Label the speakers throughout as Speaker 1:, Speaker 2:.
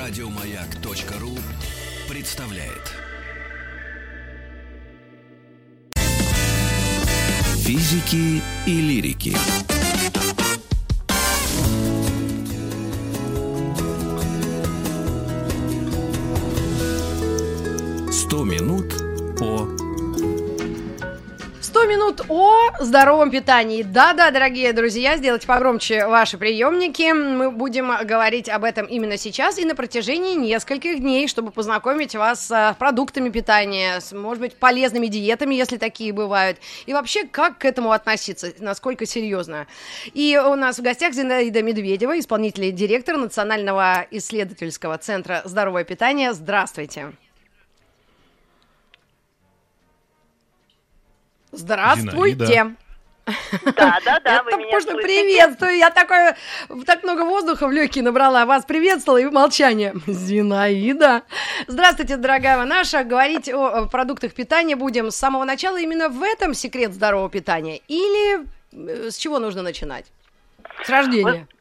Speaker 1: Радиомаяк.ру представляет. Физики и лирики. Сто минут по
Speaker 2: 100 минут о здоровом питании. Да-да, дорогие друзья, сделайте погромче ваши приемники. Мы будем говорить об этом именно сейчас и на протяжении нескольких дней, чтобы познакомить вас с продуктами питания, с, может быть, полезными диетами, если такие бывают, и вообще, как к этому относиться, насколько серьезно. И у нас в гостях Зинаида Медведева, исполнительный директор Национального исследовательского центра здоровое питание. Здравствуйте. Здравствуйте.
Speaker 3: Зинаида.
Speaker 4: Да, да, да, вы
Speaker 2: Это
Speaker 4: меня
Speaker 2: можно приветствую. Я такое, так много воздуха в легкие набрала. Вас приветствовала и молчание. Зинаида. Здравствуйте, дорогая наша. Говорить о, о продуктах питания будем с самого начала именно в этом секрет здорового питания. Или э, с чего нужно начинать? С рождения.
Speaker 4: Вы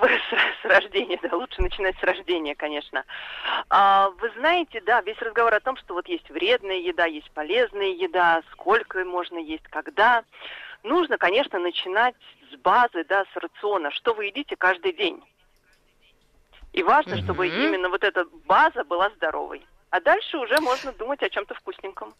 Speaker 4: С, с рождения, да, лучше начинать с рождения, конечно. А, вы знаете, да, весь разговор о том, что вот есть вредная еда, есть полезная еда, сколько можно есть, когда. Нужно, конечно, начинать с базы, да, с рациона, что вы едите каждый день. И важно, чтобы
Speaker 2: Мгм.
Speaker 4: именно вот эта база была здоровой. А дальше уже можно думать о чем-то вкусненьком.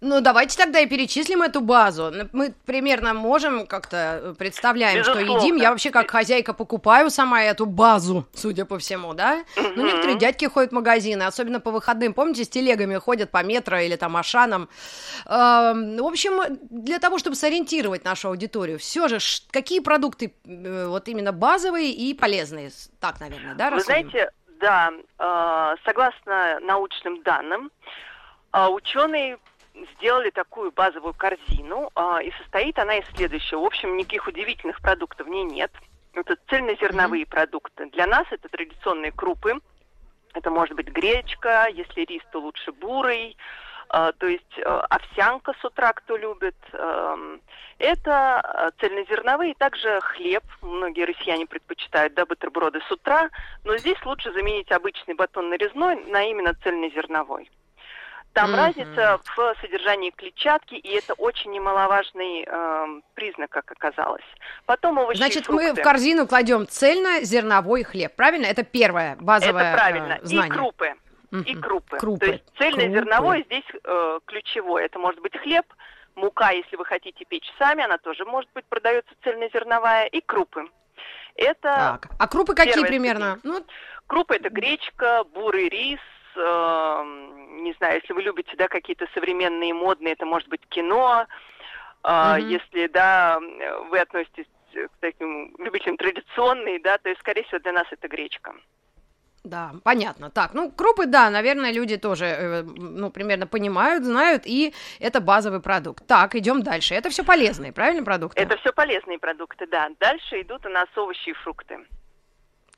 Speaker 2: Ну, давайте тогда и перечислим эту базу. Мы примерно можем как-то э, представляем, что
Speaker 4: Безусловно.
Speaker 2: едим. Я вообще как хозяйка покупаю сама эту базу, судя по всему, да? Ну,
Speaker 4: Мгм.
Speaker 2: некоторые дядьки ходят в магазины, особенно по выходным. Помните, с телегами ходят по метро или там Ашанам. Эм, В общем, для того, чтобы сориентировать нашу аудиторию, все же, какие продукты э, вот именно базовые и полезные? Так, наверное, да,
Speaker 4: Вы
Speaker 2: рассудим?
Speaker 4: знаете, да, э, согласно научным данным, э, ученые сделали такую базовую корзину, э, и состоит она из следующего. В общем, никаких удивительных продуктов в ней нет. Это цельнозерновые продукты. Для нас это традиционные крупы. Это может быть гречка, если рис, то лучше бурый. э, то есть э, овсянка с утра, кто любит. это цельнозерновые, также хлеб. Многие россияне предпочитают да, бутерброды с утра. Но здесь лучше заменить обычный батон нарезной на именно цельнозерновой. Там
Speaker 2: Мгм.
Speaker 4: разница в содержании клетчатки, и это очень немаловажный эм, признак, как оказалось. Потом овощи и
Speaker 2: Значит, мы в корзину кладем цельно-зерновой хлеб, правильно? Это первое базовое
Speaker 4: Это правильно.
Speaker 2: э, знание.
Speaker 4: И крупы. И
Speaker 2: Мгм.
Speaker 4: крупы.
Speaker 2: Крупы.
Speaker 4: То есть цельнозерновой здесь э, ключевой. Это может быть хлеб, мука, если вы хотите печь сами, она тоже может быть продается цельнозерновая, и крупы. Это
Speaker 2: Так, а крупы какие примерно? Ну,
Speaker 4: крупы это гречка, бурый рис, эм, не знаю, если вы любите, да, какие-то современные модные, это может быть кино. А,
Speaker 2: Мгм.
Speaker 4: Если, да, вы относитесь к таким любителям традиционные, да, то есть, скорее всего, для нас это гречка.
Speaker 2: да, понятно. Так, ну, крупы, да, наверное, люди тоже, э, ну, примерно понимают, знают, и это базовый продукт. Так, идем дальше. Это все полезные, правильно, продукты?
Speaker 4: Это все полезные продукты, да. Дальше идут у нас овощи и фрукты.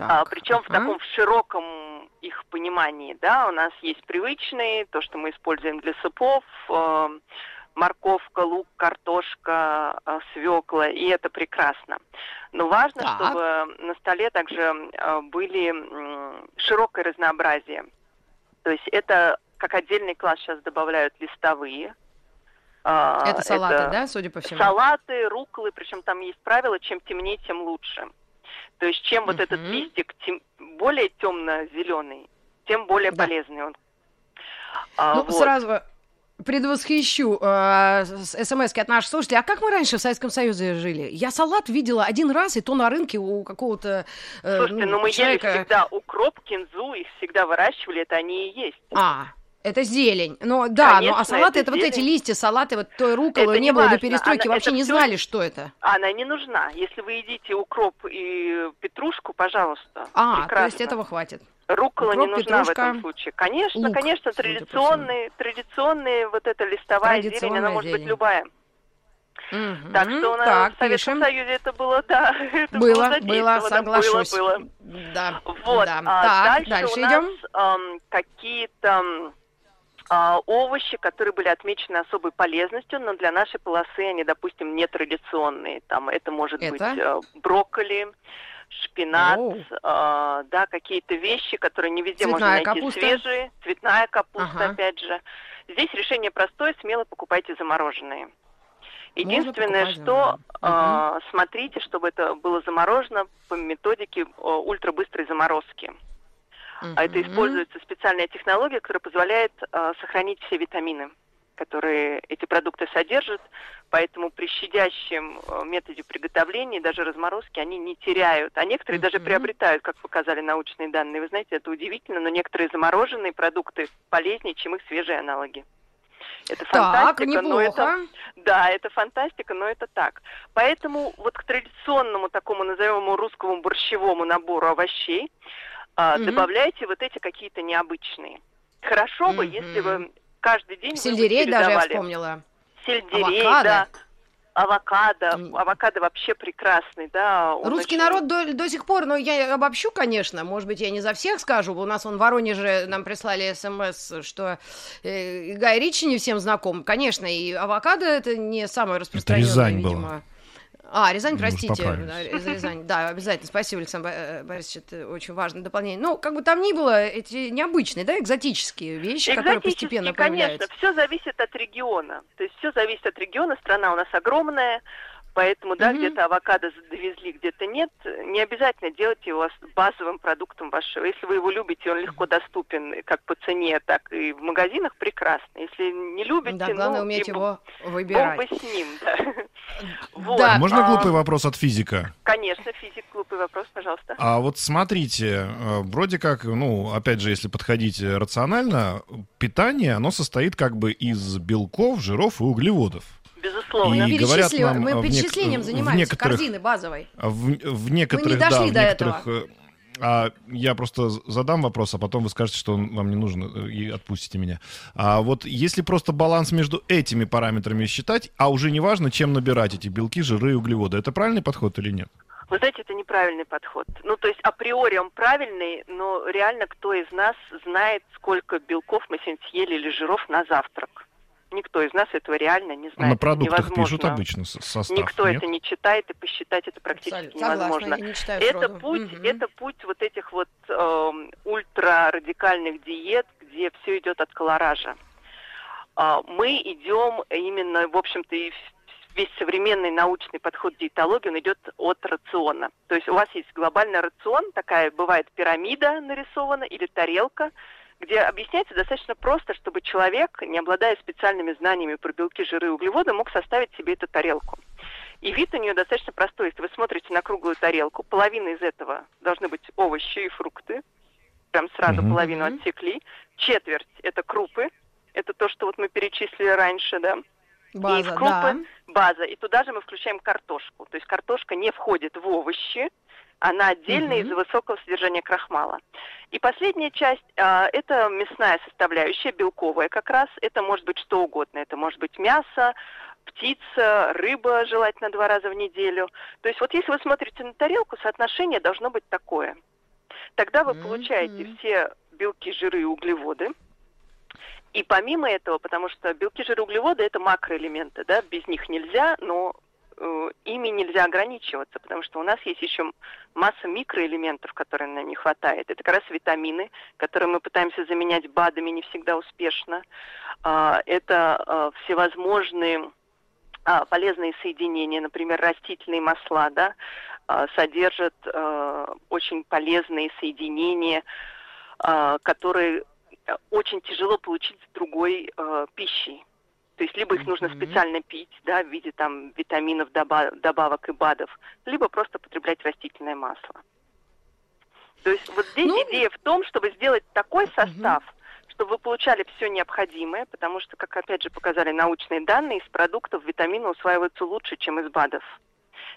Speaker 2: Так,
Speaker 4: А, причем в таком широком их понимании, да, у нас есть привычные, то, что мы используем для супов, э, морковка, лук, картошка, э, свекла, и это прекрасно. Но важно,
Speaker 2: Так.
Speaker 4: чтобы на столе также э, были м, широкое разнообразие. То есть это как отдельный класс сейчас добавляют листовые. А,
Speaker 2: Это салаты,
Speaker 4: это-
Speaker 2: да, судя по всему?
Speaker 4: Салаты, руколы, причем там есть правило, чем темнее, тем лучше. То есть чем вот этот листик тем- более темно-зеленый, тем более
Speaker 2: Да.
Speaker 4: полезный он. А,
Speaker 2: Ну,
Speaker 4: вот.
Speaker 2: сразу предвосхищу э, смс от наших слушателей. А как мы раньше в Советском Союзе жили? Я салат видела один раз, и то на рынке у какого-то э,
Speaker 4: Слушайте, ну, мы
Speaker 2: человека...
Speaker 4: ели всегда укроп, кинзу, их всегда выращивали, это они и есть.
Speaker 2: А, это зелень. Ну да, ну а
Speaker 4: Конечно,
Speaker 2: салаты это,
Speaker 4: это
Speaker 2: вот эти листья, салаты, вот той руколы не
Speaker 4: не
Speaker 2: было до
Speaker 4: важно,
Speaker 2: перестройки,
Speaker 4: она-
Speaker 2: вообще не
Speaker 4: всё-
Speaker 2: знали, что это.
Speaker 4: Она не нужна. Если вы едите укроп и петрушку, пожалуйста.
Speaker 2: А, то
Speaker 4: прекрасно.
Speaker 2: есть этого хватит.
Speaker 4: Рукола не
Speaker 2: укроп,
Speaker 4: нужна в
Speaker 2: петрушка,
Speaker 4: этом случае. Конечно,
Speaker 2: лук,
Speaker 4: конечно, традиционные, традиционные, вот эта листовая зелень, она может
Speaker 2: зелень.
Speaker 4: быть любая.
Speaker 2: Мгм.
Speaker 4: Так что у нас
Speaker 2: так,
Speaker 4: в Советском
Speaker 2: пишем.
Speaker 4: Союзе это было, да, это
Speaker 2: Было,
Speaker 4: было
Speaker 2: было, соглашусь.
Speaker 4: Было, было.
Speaker 2: Да,
Speaker 4: Вот,
Speaker 2: да.
Speaker 4: а
Speaker 2: так,
Speaker 4: дальше,
Speaker 2: дальше
Speaker 4: у нас
Speaker 2: идем.
Speaker 4: ам, какие-то а, овощи, которые были отмечены особой полезностью, но для нашей полосы они, допустим, нетрадиционные. Там это может
Speaker 2: Это?
Speaker 4: быть э, брокколи, шпинат,
Speaker 2: Оу.
Speaker 4: э, да, какие-то вещи, которые не везде
Speaker 2: Цветная
Speaker 4: можно найти
Speaker 2: капуста.
Speaker 4: свежие, цветная капуста,
Speaker 2: Ага.
Speaker 4: опять же. Здесь решение простое, смело покупайте замороженные. Единственное,
Speaker 2: покупать
Speaker 4: что э, смотрите, чтобы это было заморожено по методике э, ультрабыстрой заморозки. А это используется специальная технология, которая позволяет э, сохранить все витамины, которые эти продукты содержат. Поэтому при щадящем э, методе приготовления, даже разморозки, они не теряют. А некоторые даже
Speaker 2: Мгм.
Speaker 4: приобретают, как показали научные данные. Вы знаете, это удивительно, но некоторые замороженные продукты полезнее, чем их свежие аналоги. Это
Speaker 2: Так,
Speaker 4: фантастика, но это да, это фантастика, но это так. Поэтому вот к традиционному такому, назовем его русскому борщевому набору овощей а,
Speaker 2: Мгм.
Speaker 4: добавляйте вот эти какие-то необычные. Хорошо бы,
Speaker 2: Мгм.
Speaker 4: если вы каждый день бы
Speaker 2: Сельдерей даже я вспомнила.
Speaker 4: Сельдерей,
Speaker 2: Авокадо.
Speaker 4: да. Авокадо. Авокадо вообще прекрасный, да.
Speaker 2: Русский
Speaker 4: очень-
Speaker 2: народ до, до сих пор, ну, я обобщу, конечно, может быть, я не за всех скажу, у нас он в Воронеже нам прислали смс, что э, Гай Ричи не всем знаком, конечно, и авокадо это не самое распространенное,
Speaker 3: Рязань была.
Speaker 2: А, Рязань, простите, да, из Рязани. Да, обязательно, спасибо, Александр э, Борисович, это очень важное дополнение. Ну, как бы там ни было, эти необычные, да, экзотические вещи, которые
Speaker 4: Экзотически,
Speaker 2: постепенно
Speaker 4: конечно,
Speaker 2: появляются.
Speaker 4: все зависит от региона. То есть все зависит от региона. Страна у нас огромная, поэтому, да,
Speaker 2: Мгм.
Speaker 4: где-то авокадо довезли, где-то нет. Не обязательно делать его базовым продуктом вашего. Если вы его любите, он легко доступен как по цене, так и в магазинах, прекрасно. Если не любите,
Speaker 2: Да, главное
Speaker 4: ну,
Speaker 2: уметь
Speaker 4: и
Speaker 2: его выбирать.
Speaker 4: бы с ним, да. Вот,
Speaker 2: Да,
Speaker 3: Можно
Speaker 4: а,
Speaker 3: глупый вопрос от физика?
Speaker 4: Конечно, физик, глупый вопрос, пожалуйста.
Speaker 3: А вот смотрите, э, вроде как, ну, опять же, если подходить э, рационально, питание, оно состоит как бы из белков, жиров и углеводов.
Speaker 4: Безусловно.
Speaker 3: И говорят нам,
Speaker 2: мы
Speaker 3: в нек-
Speaker 2: перечислением
Speaker 3: в
Speaker 2: занимаемся,
Speaker 3: некоторых-
Speaker 2: корзины базовой.
Speaker 3: В, в некоторых, да,
Speaker 2: дошли
Speaker 3: в
Speaker 2: до
Speaker 3: некоторых... э, А я просто задам вопрос, а потом вы скажете, что он вам не нужен, э, и отпустите меня. А вот если просто баланс между этими параметрами считать, а уже не важно, чем набирать эти белки, жиры и углеводы, это правильный подход или нет?
Speaker 4: Вы знаете, это неправильный подход. Ну, то есть априори он правильный, но реально кто из нас знает, сколько белков мы сегодня съели или жиров на завтрак? Никто из нас этого реально не знает.
Speaker 3: На продуктах
Speaker 4: невозможно.
Speaker 3: пишут обычно состав,
Speaker 4: Никто
Speaker 3: нет?
Speaker 4: это не читает, и посчитать это практически
Speaker 2: Абсолютно. Согласна,
Speaker 4: невозможно.
Speaker 2: я не читаю
Speaker 4: Это путь,
Speaker 2: Мгм.
Speaker 4: это путь вот этих вот эм, ультрарадикальных диет, где все идет от колоража. А, мы идем именно, в общем-то, и весь современный научный подход диетологии, он идет от рациона. То есть у вас есть глобальный рацион, такая бывает пирамида нарисована или тарелка, где объясняется достаточно просто, чтобы человек, не обладая специальными знаниями про белки, жиры и углеводы, мог составить себе эту тарелку. И вид у нее достаточно простой. Если вы смотрите на круглую тарелку, половина из этого должны быть овощи и фрукты. Прям сразу
Speaker 3: Мгм.
Speaker 4: половину отсекли. Четверть – это крупы. Это то, что вот мы перечислили раньше, да.
Speaker 2: База,
Speaker 4: и крупы,
Speaker 2: да.
Speaker 4: база. И туда же мы включаем картошку. То есть картошка не входит в овощи, она отдельно
Speaker 2: Мгм.
Speaker 4: из-за высокого содержания крахмала. И последняя часть а, это мясная составляющая, белковая как раз. Это может быть что угодно. Это может быть мясо, птица, рыба, желательно два раза в неделю. То есть вот если вы смотрите на тарелку, соотношение должно быть такое. Тогда вы получаете все белки, жиры и углеводы. И помимо этого, потому что белки, жиры, углеводы это макроэлементы, да, без них нельзя, но э, ими нельзя ограничиваться, потому что у нас есть еще масса микроэлементов, которые нам не хватает. Это как раз витамины, которые мы пытаемся заменять БАДами не всегда успешно. А, это а, всевозможные а, полезные соединения, например, растительные масла, да, а, содержат а, очень полезные соединения, а, которые э, очень тяжело получить с другой э, пищей. То есть либо их нужно
Speaker 2: Мгм.
Speaker 4: специально пить, да, в виде там витаминов, доба- добавок и БАДов, либо просто потреблять растительное масло. То есть вот здесь
Speaker 2: Ну,
Speaker 4: идея в том, чтобы сделать такой состав, чтобы вы получали все необходимое, потому что, как опять же показали научные данные, из продуктов витамины усваиваются лучше, чем из БАДов.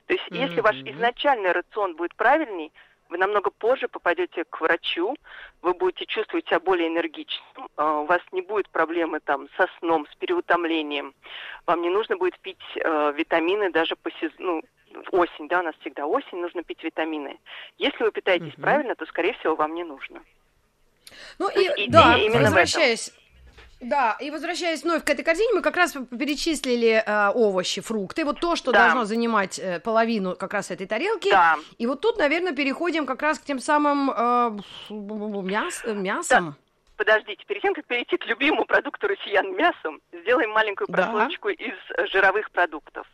Speaker 4: То есть если ваш изначальный рацион будет правильней, вы намного позже попадете к врачу, вы будете чувствовать себя более энергичным, а, у вас не будет проблемы там со сном, с переутомлением, вам не нужно будет пить э, витамины даже по сезону, ну, осень, да, у нас всегда осень, нужно пить витамины. Если вы питаетесь
Speaker 2: Мгм.
Speaker 4: правильно, то, скорее всего, вам не нужно.
Speaker 2: Ну и
Speaker 4: идея
Speaker 2: да,
Speaker 4: этом.
Speaker 2: возвращаясь Да, и возвращаясь вновь к этой корзине, мы как раз перечислили э, овощи, фрукты, вот то, что
Speaker 4: Да.
Speaker 2: должно занимать э, половину как раз этой тарелки.
Speaker 4: Да.
Speaker 2: И вот тут, наверное, переходим как раз к тем самым э, мяс, мясом.
Speaker 4: Подождите, перед тем, как перейти к любимому продукту россиян мясу, сделаем маленькую
Speaker 2: Да.
Speaker 4: прослойку из э, жировых продуктов.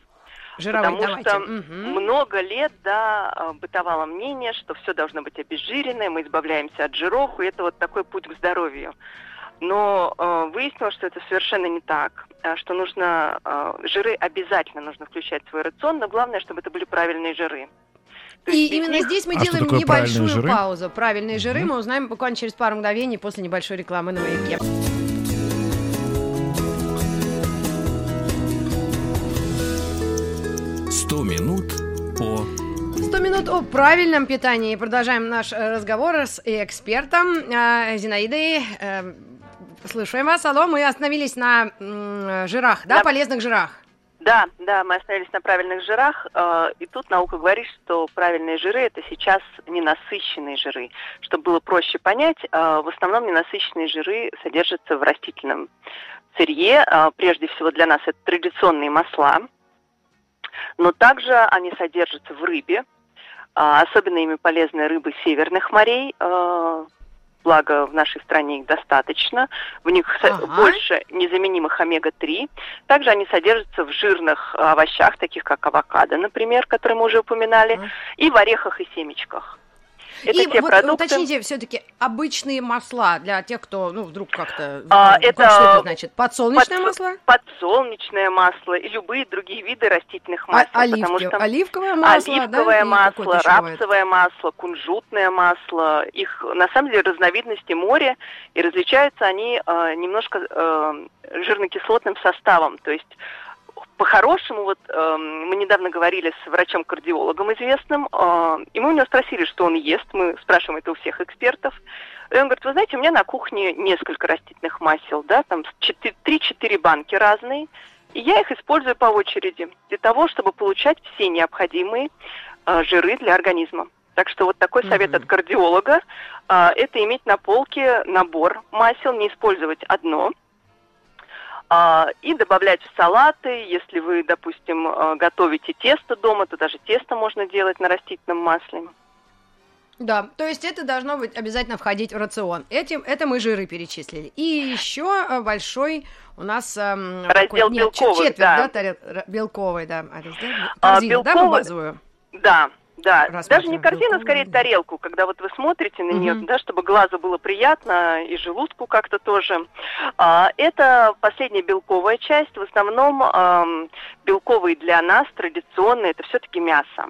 Speaker 2: Жировые,
Speaker 4: Потому
Speaker 2: давайте.
Speaker 4: что
Speaker 2: Мгм.
Speaker 4: много лет, да, э, бытовало мнение, что все должно быть обезжиренное, мы избавляемся от жиров, и это вот такой путь к здоровью. Но э, выяснилось, что это совершенно не так, а что нужно э, жиры обязательно нужно включать в свой рацион, но главное, чтобы это были правильные жиры. То
Speaker 2: И именно
Speaker 4: них-
Speaker 2: здесь мы
Speaker 3: А
Speaker 2: делаем
Speaker 3: правильные
Speaker 2: небольшую
Speaker 3: жиры?
Speaker 2: паузу. Правильные жиры мы узнаем буквально через пару мгновений после небольшой рекламы на маяке.
Speaker 1: «100 минут по...»
Speaker 2: 100 минут о правильном питании. Продолжаем наш э, разговор с экспертом э, Зинаидой. Э, Слушаем вас. Алло, мы остановились на жирах, да,
Speaker 4: Да.
Speaker 2: полезных жирах.
Speaker 4: Да, да, мы остановились на правильных жирах, э, и тут наука говорит, что правильные жиры это сейчас ненасыщенные жиры. Чтобы было проще понять, э, в основном ненасыщенные жиры содержатся в растительном сырье. Э, прежде всего для нас это традиционные масла, но также они содержатся в рыбе, а, особенно ими полезны рыбы северных морей. э, Благо в нашей стране их достаточно. В них
Speaker 2: Ага.
Speaker 4: больше незаменимых омега-3. Также они содержатся в жирных овощах, таких как авокадо, например, которые мы уже упоминали,
Speaker 2: Мгм.
Speaker 4: и в орехах и семечках. Это
Speaker 2: И
Speaker 4: те
Speaker 2: вот
Speaker 4: продукты.
Speaker 2: уточните все-таки обычные масла для тех, кто, ну, вдруг как-то...
Speaker 4: А, это
Speaker 2: Что это значит? Подсолнечное
Speaker 4: подсо-
Speaker 2: масло?
Speaker 4: Подсолнечное масло и любые другие виды растительных
Speaker 2: А-
Speaker 4: масел.
Speaker 2: оливки-
Speaker 4: потому что
Speaker 2: Оливковое масло, да?
Speaker 4: Оливковое
Speaker 2: И
Speaker 4: масло,
Speaker 2: бывает?
Speaker 4: рапсовое масло, кунжутное масло. Их на самом деле разновидности море, и различаются они э, немножко э, жирно-кислотным составом. То есть по-хорошему, вот э, мы недавно говорили с врачом-кардиологом известным, э, и мы у него спросили, что он ест. Мы спрашиваем это у всех экспертов. И он говорит, вы знаете, у меня на кухне несколько растительных масел, да, там 3-4 банки разные, и я их использую по очереди для того, чтобы получать все необходимые э, жиры для организма. Так что вот такой совет
Speaker 2: Мгм.
Speaker 4: от кардиолога э, это иметь на полке набор масел, не использовать одно. А, и добавлять в салаты, если вы, допустим, э, готовите тесто дома, то даже тесто можно делать на растительном масле.
Speaker 2: Да, то есть это должно быть обязательно входить в рацион. Этим, это мы жиры перечислили. И еще э, большой у нас эм,
Speaker 4: Раздел
Speaker 2: такой- нет,
Speaker 4: белковых,
Speaker 2: четверть,
Speaker 4: да.
Speaker 2: да, тарел- белковый, да, а, раздел
Speaker 4: А,
Speaker 2: корзину, да,
Speaker 4: белковый-
Speaker 2: базовую.
Speaker 4: Да, да. Даже не корзину,
Speaker 2: белковую,
Speaker 4: скорее тарелку, когда вот вы смотрите на нее,
Speaker 2: Мгм.
Speaker 4: да, чтобы глазу было приятно и желудку как-то тоже. А, это последняя белковая часть. В основном ам, белковые для нас традиционные это все-таки мясо.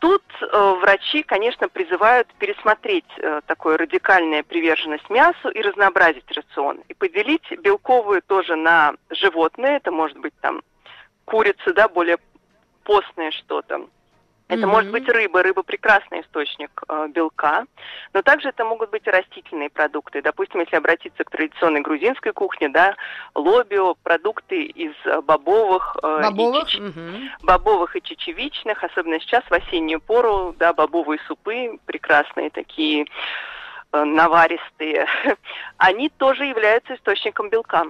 Speaker 4: Тут э, врачи, конечно, призывают пересмотреть э, такую радикальную приверженность мясу и разнообразить рацион. И поделить белковые тоже на животные. Это может быть там курица, да, более постное что-то. Это
Speaker 2: Мгм.
Speaker 4: может быть рыба. Рыба прекрасный источник э, белка. Но также это могут быть и растительные продукты. Допустим, если обратиться к традиционной грузинской кухне, да, лобио, продукты из э, бобовых, э, и
Speaker 2: Бобовых?
Speaker 4: чеч-
Speaker 2: Мгм.
Speaker 4: бобовых и чечевичных, особенно сейчас в осеннюю пору, да, бобовые супы прекрасные такие э, наваристые, они тоже являются источником белка.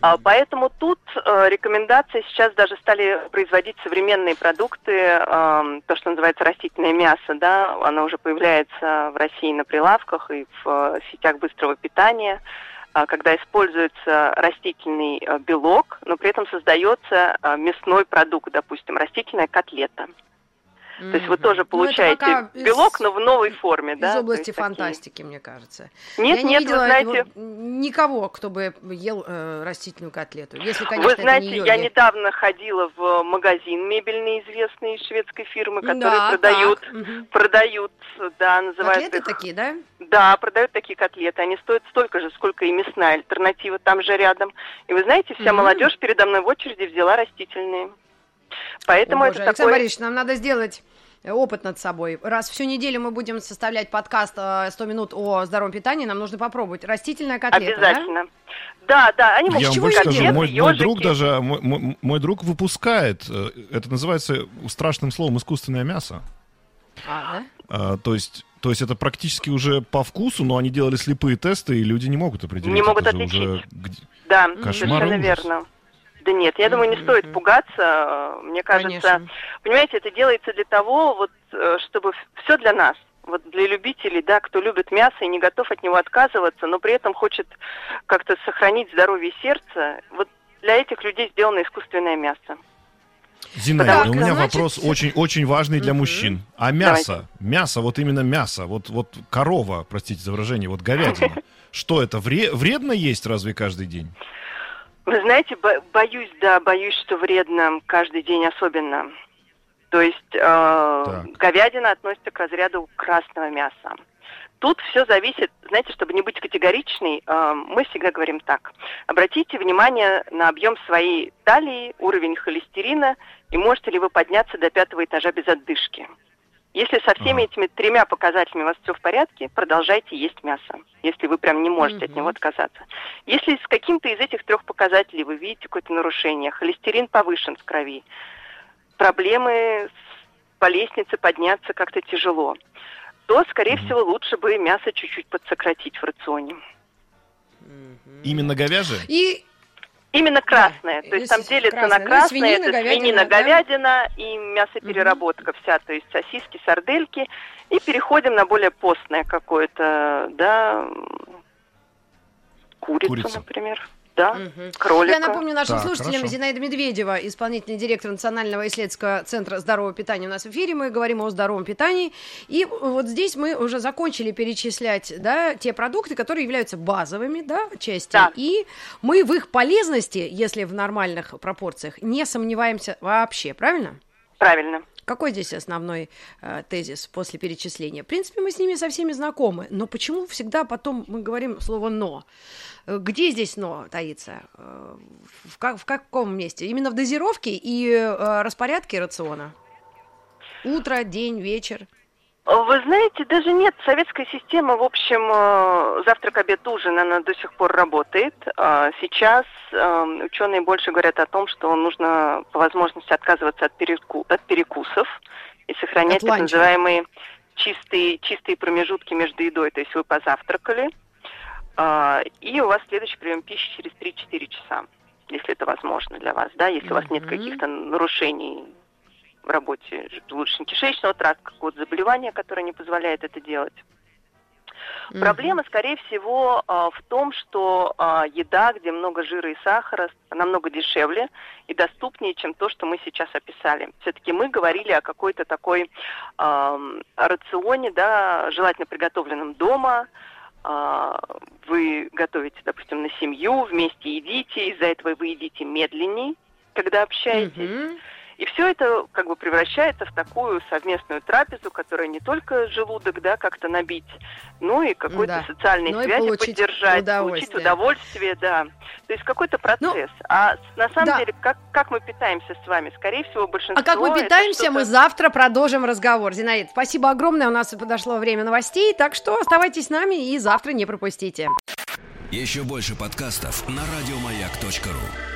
Speaker 4: А, Поэтому тут э, рекомендации сейчас даже стали производить современные продукты, то, что называется растительное мясо, да, оно уже появляется в России на прилавках и в э, сетях быстрого питания, а, когда используется растительный э, белок, но при этом создается мясной продукт, допустим, растительная котлета. То есть вы тоже
Speaker 2: Ну,
Speaker 4: получаете
Speaker 2: из-
Speaker 4: белок, но в новой форме, да?
Speaker 2: Из области
Speaker 4: есть такие-
Speaker 2: фантастики, мне кажется.
Speaker 4: Нет,
Speaker 2: Я не
Speaker 4: нет,
Speaker 2: видела
Speaker 4: вы знаете,
Speaker 2: никого, кто бы ел э, растительную котлету. Если, конечно,
Speaker 4: Вы знаете,
Speaker 2: не
Speaker 4: я недавно ходила в магазин мебельный известный из шведской фирмы, который
Speaker 2: Да,
Speaker 4: продают,
Speaker 2: так,
Speaker 4: продают, да, называют
Speaker 2: Котлеты
Speaker 4: их.
Speaker 2: такие, да?
Speaker 4: Да, продают такие котлеты. Они стоят столько же, сколько и мясная альтернатива там же рядом. И вы знаете, вся
Speaker 2: Мгм.
Speaker 4: молодежь передо мной в очереди взяла растительные. Поэтому
Speaker 2: О,
Speaker 4: это
Speaker 2: боже, Александр
Speaker 4: такой...
Speaker 2: Борисович, нам надо сделать э, опыт над собой. Раз всю неделю мы будем составлять подкаст э, 100 минут о здоровом питании, нам нужно попробовать растительная котлета, да?
Speaker 4: Обязательно. Да, да, они могут
Speaker 3: Я вам больше скажу, мой, мой друг даже, мой, мой- мой друг выпускает, э, это называется страшным словом искусственное мясо.
Speaker 2: А, да?
Speaker 3: А, то есть, то есть это практически уже по вкусу, но они делали слепые тесты, и люди не могут определить.
Speaker 4: Не могут отличить.
Speaker 3: уже
Speaker 4: Да,
Speaker 3: Кошмар,
Speaker 4: совершенно
Speaker 3: ужас.
Speaker 4: верно. Да нет, я думаю, не стоит пугаться. Мне кажется,
Speaker 2: Конечно.
Speaker 4: понимаете, это делается для того, вот, э, чтобы все для нас. Вот для любителей, да, кто любит мясо и не готов от него отказываться, но при этом хочет как-то сохранить здоровье сердца. Вот для этих людей сделано искусственное мясо.
Speaker 3: Зинаида,
Speaker 2: Так,
Speaker 3: у меня
Speaker 2: значит-
Speaker 3: вопрос очень, очень важный для
Speaker 2: Мгм.
Speaker 3: мужчин. А мясо, мясо, вот именно мясо, вот, вот корова, простите за выражение, вот говядина, что это, вре- вредно есть разве каждый день?
Speaker 4: Вы знаете, бо- боюсь, да, боюсь, что вредно каждый день особенно. То есть э,
Speaker 3: Так.
Speaker 4: говядина относится к разряду красного мяса. Тут все зависит, знаете, чтобы не быть категоричной, э, мы всегда говорим так. Обратите внимание на объем своей талии, уровень холестерина, и можете ли вы подняться до пятого этажа без отдышки. Если со всеми
Speaker 3: Ага.
Speaker 4: этими тремя показателями у вас все в порядке, продолжайте есть мясо, если вы прям не можете от
Speaker 2: Мгм.
Speaker 4: него отказаться. Если с каким-то из этих трех показателей вы видите какое-то нарушение, холестерин повышен в крови, проблемы с- по лестнице подняться как-то тяжело, то, скорее
Speaker 3: Мгм.
Speaker 4: всего, лучше бы мясо чуть-чуть подсократить в рационе.
Speaker 3: Именно говяжье?
Speaker 2: И
Speaker 4: Именно красное.
Speaker 2: Да,
Speaker 4: то есть там делится
Speaker 2: красное,
Speaker 4: на
Speaker 2: ну,
Speaker 4: красное,
Speaker 2: свинина,
Speaker 4: это
Speaker 2: говядина,
Speaker 4: свинина,
Speaker 2: да?
Speaker 4: говядина и мясопереработка вся, то есть сосиски, сардельки. И переходим на более постное какое-то, да, курицу,
Speaker 3: Курица.
Speaker 4: например. Да,
Speaker 2: Мгм.
Speaker 4: кролика.
Speaker 2: Я напомню нашим
Speaker 3: Так,
Speaker 2: слушателям,
Speaker 3: хорошо.
Speaker 2: Зинаида Медведева, исполнительный директор Национального исследовательского центра здорового питания у нас в эфире. Мы говорим о здоровом питании. И вот здесь мы уже закончили перечислять да, те продукты, которые являются базовыми да, части.
Speaker 4: Да.
Speaker 2: И мы в их полезности, если в нормальных пропорциях, не сомневаемся вообще, правильно?
Speaker 4: Правильно.
Speaker 2: Какой здесь основной э, тезис после перечисления? В принципе, мы с ними со всеми знакомы, но почему всегда потом мы говорим слово «но»? Э, Где здесь «но» таится? Э, В, ка- в каком месте? Именно в дозировке и э, распорядке рациона? Утро, день, вечер?
Speaker 4: Вы знаете, даже нет. Советская система, в общем, э, завтрак, обед, ужин, она до сих пор работает. А Сейчас э, ученые больше говорят о том, что нужно по возможности отказываться от, переку- от перекусов и сохранять
Speaker 2: От
Speaker 4: так называемые чистые, чистые промежутки между едой. То есть вы позавтракали, а, и у вас следующий прием пищи через 3-4 часа, если это возможно для вас, да, если у вас нет каких-то нарушений в работе желудочно-кишечного тракта, какого-то заболевания, которое не позволяет это делать. Проблема, скорее всего, а, в том, что а, еда, где много жира и сахара, намного дешевле и доступнее, чем то, что мы сейчас описали. Все-таки мы говорили о какой-то такой ам, рационе, да, желательно приготовленном дома. А, Вы готовите, допустим, на семью, вместе едите, из-за этого вы едите медленней, когда общаетесь.
Speaker 2: Мгм.
Speaker 4: И все это как бы превращается в такую совместную трапезу, которая не только желудок, да, как-то набить, но и какой-то
Speaker 2: Да.
Speaker 4: социальные
Speaker 2: Но
Speaker 4: связи
Speaker 2: получить
Speaker 4: поддержать,
Speaker 2: удовольствие.
Speaker 4: получить удовольствие, да. То есть какой-то процесс. а с- на самом
Speaker 2: да.
Speaker 4: деле, как, как мы питаемся с вами? Скорее всего, большинство...
Speaker 2: А как мы питаемся, мы завтра продолжим разговор. Зинаид, спасибо огромное, у нас подошло время новостей, так что оставайтесь с нами и завтра не пропустите.
Speaker 1: Еще больше подкастов на радиомаяк.ру.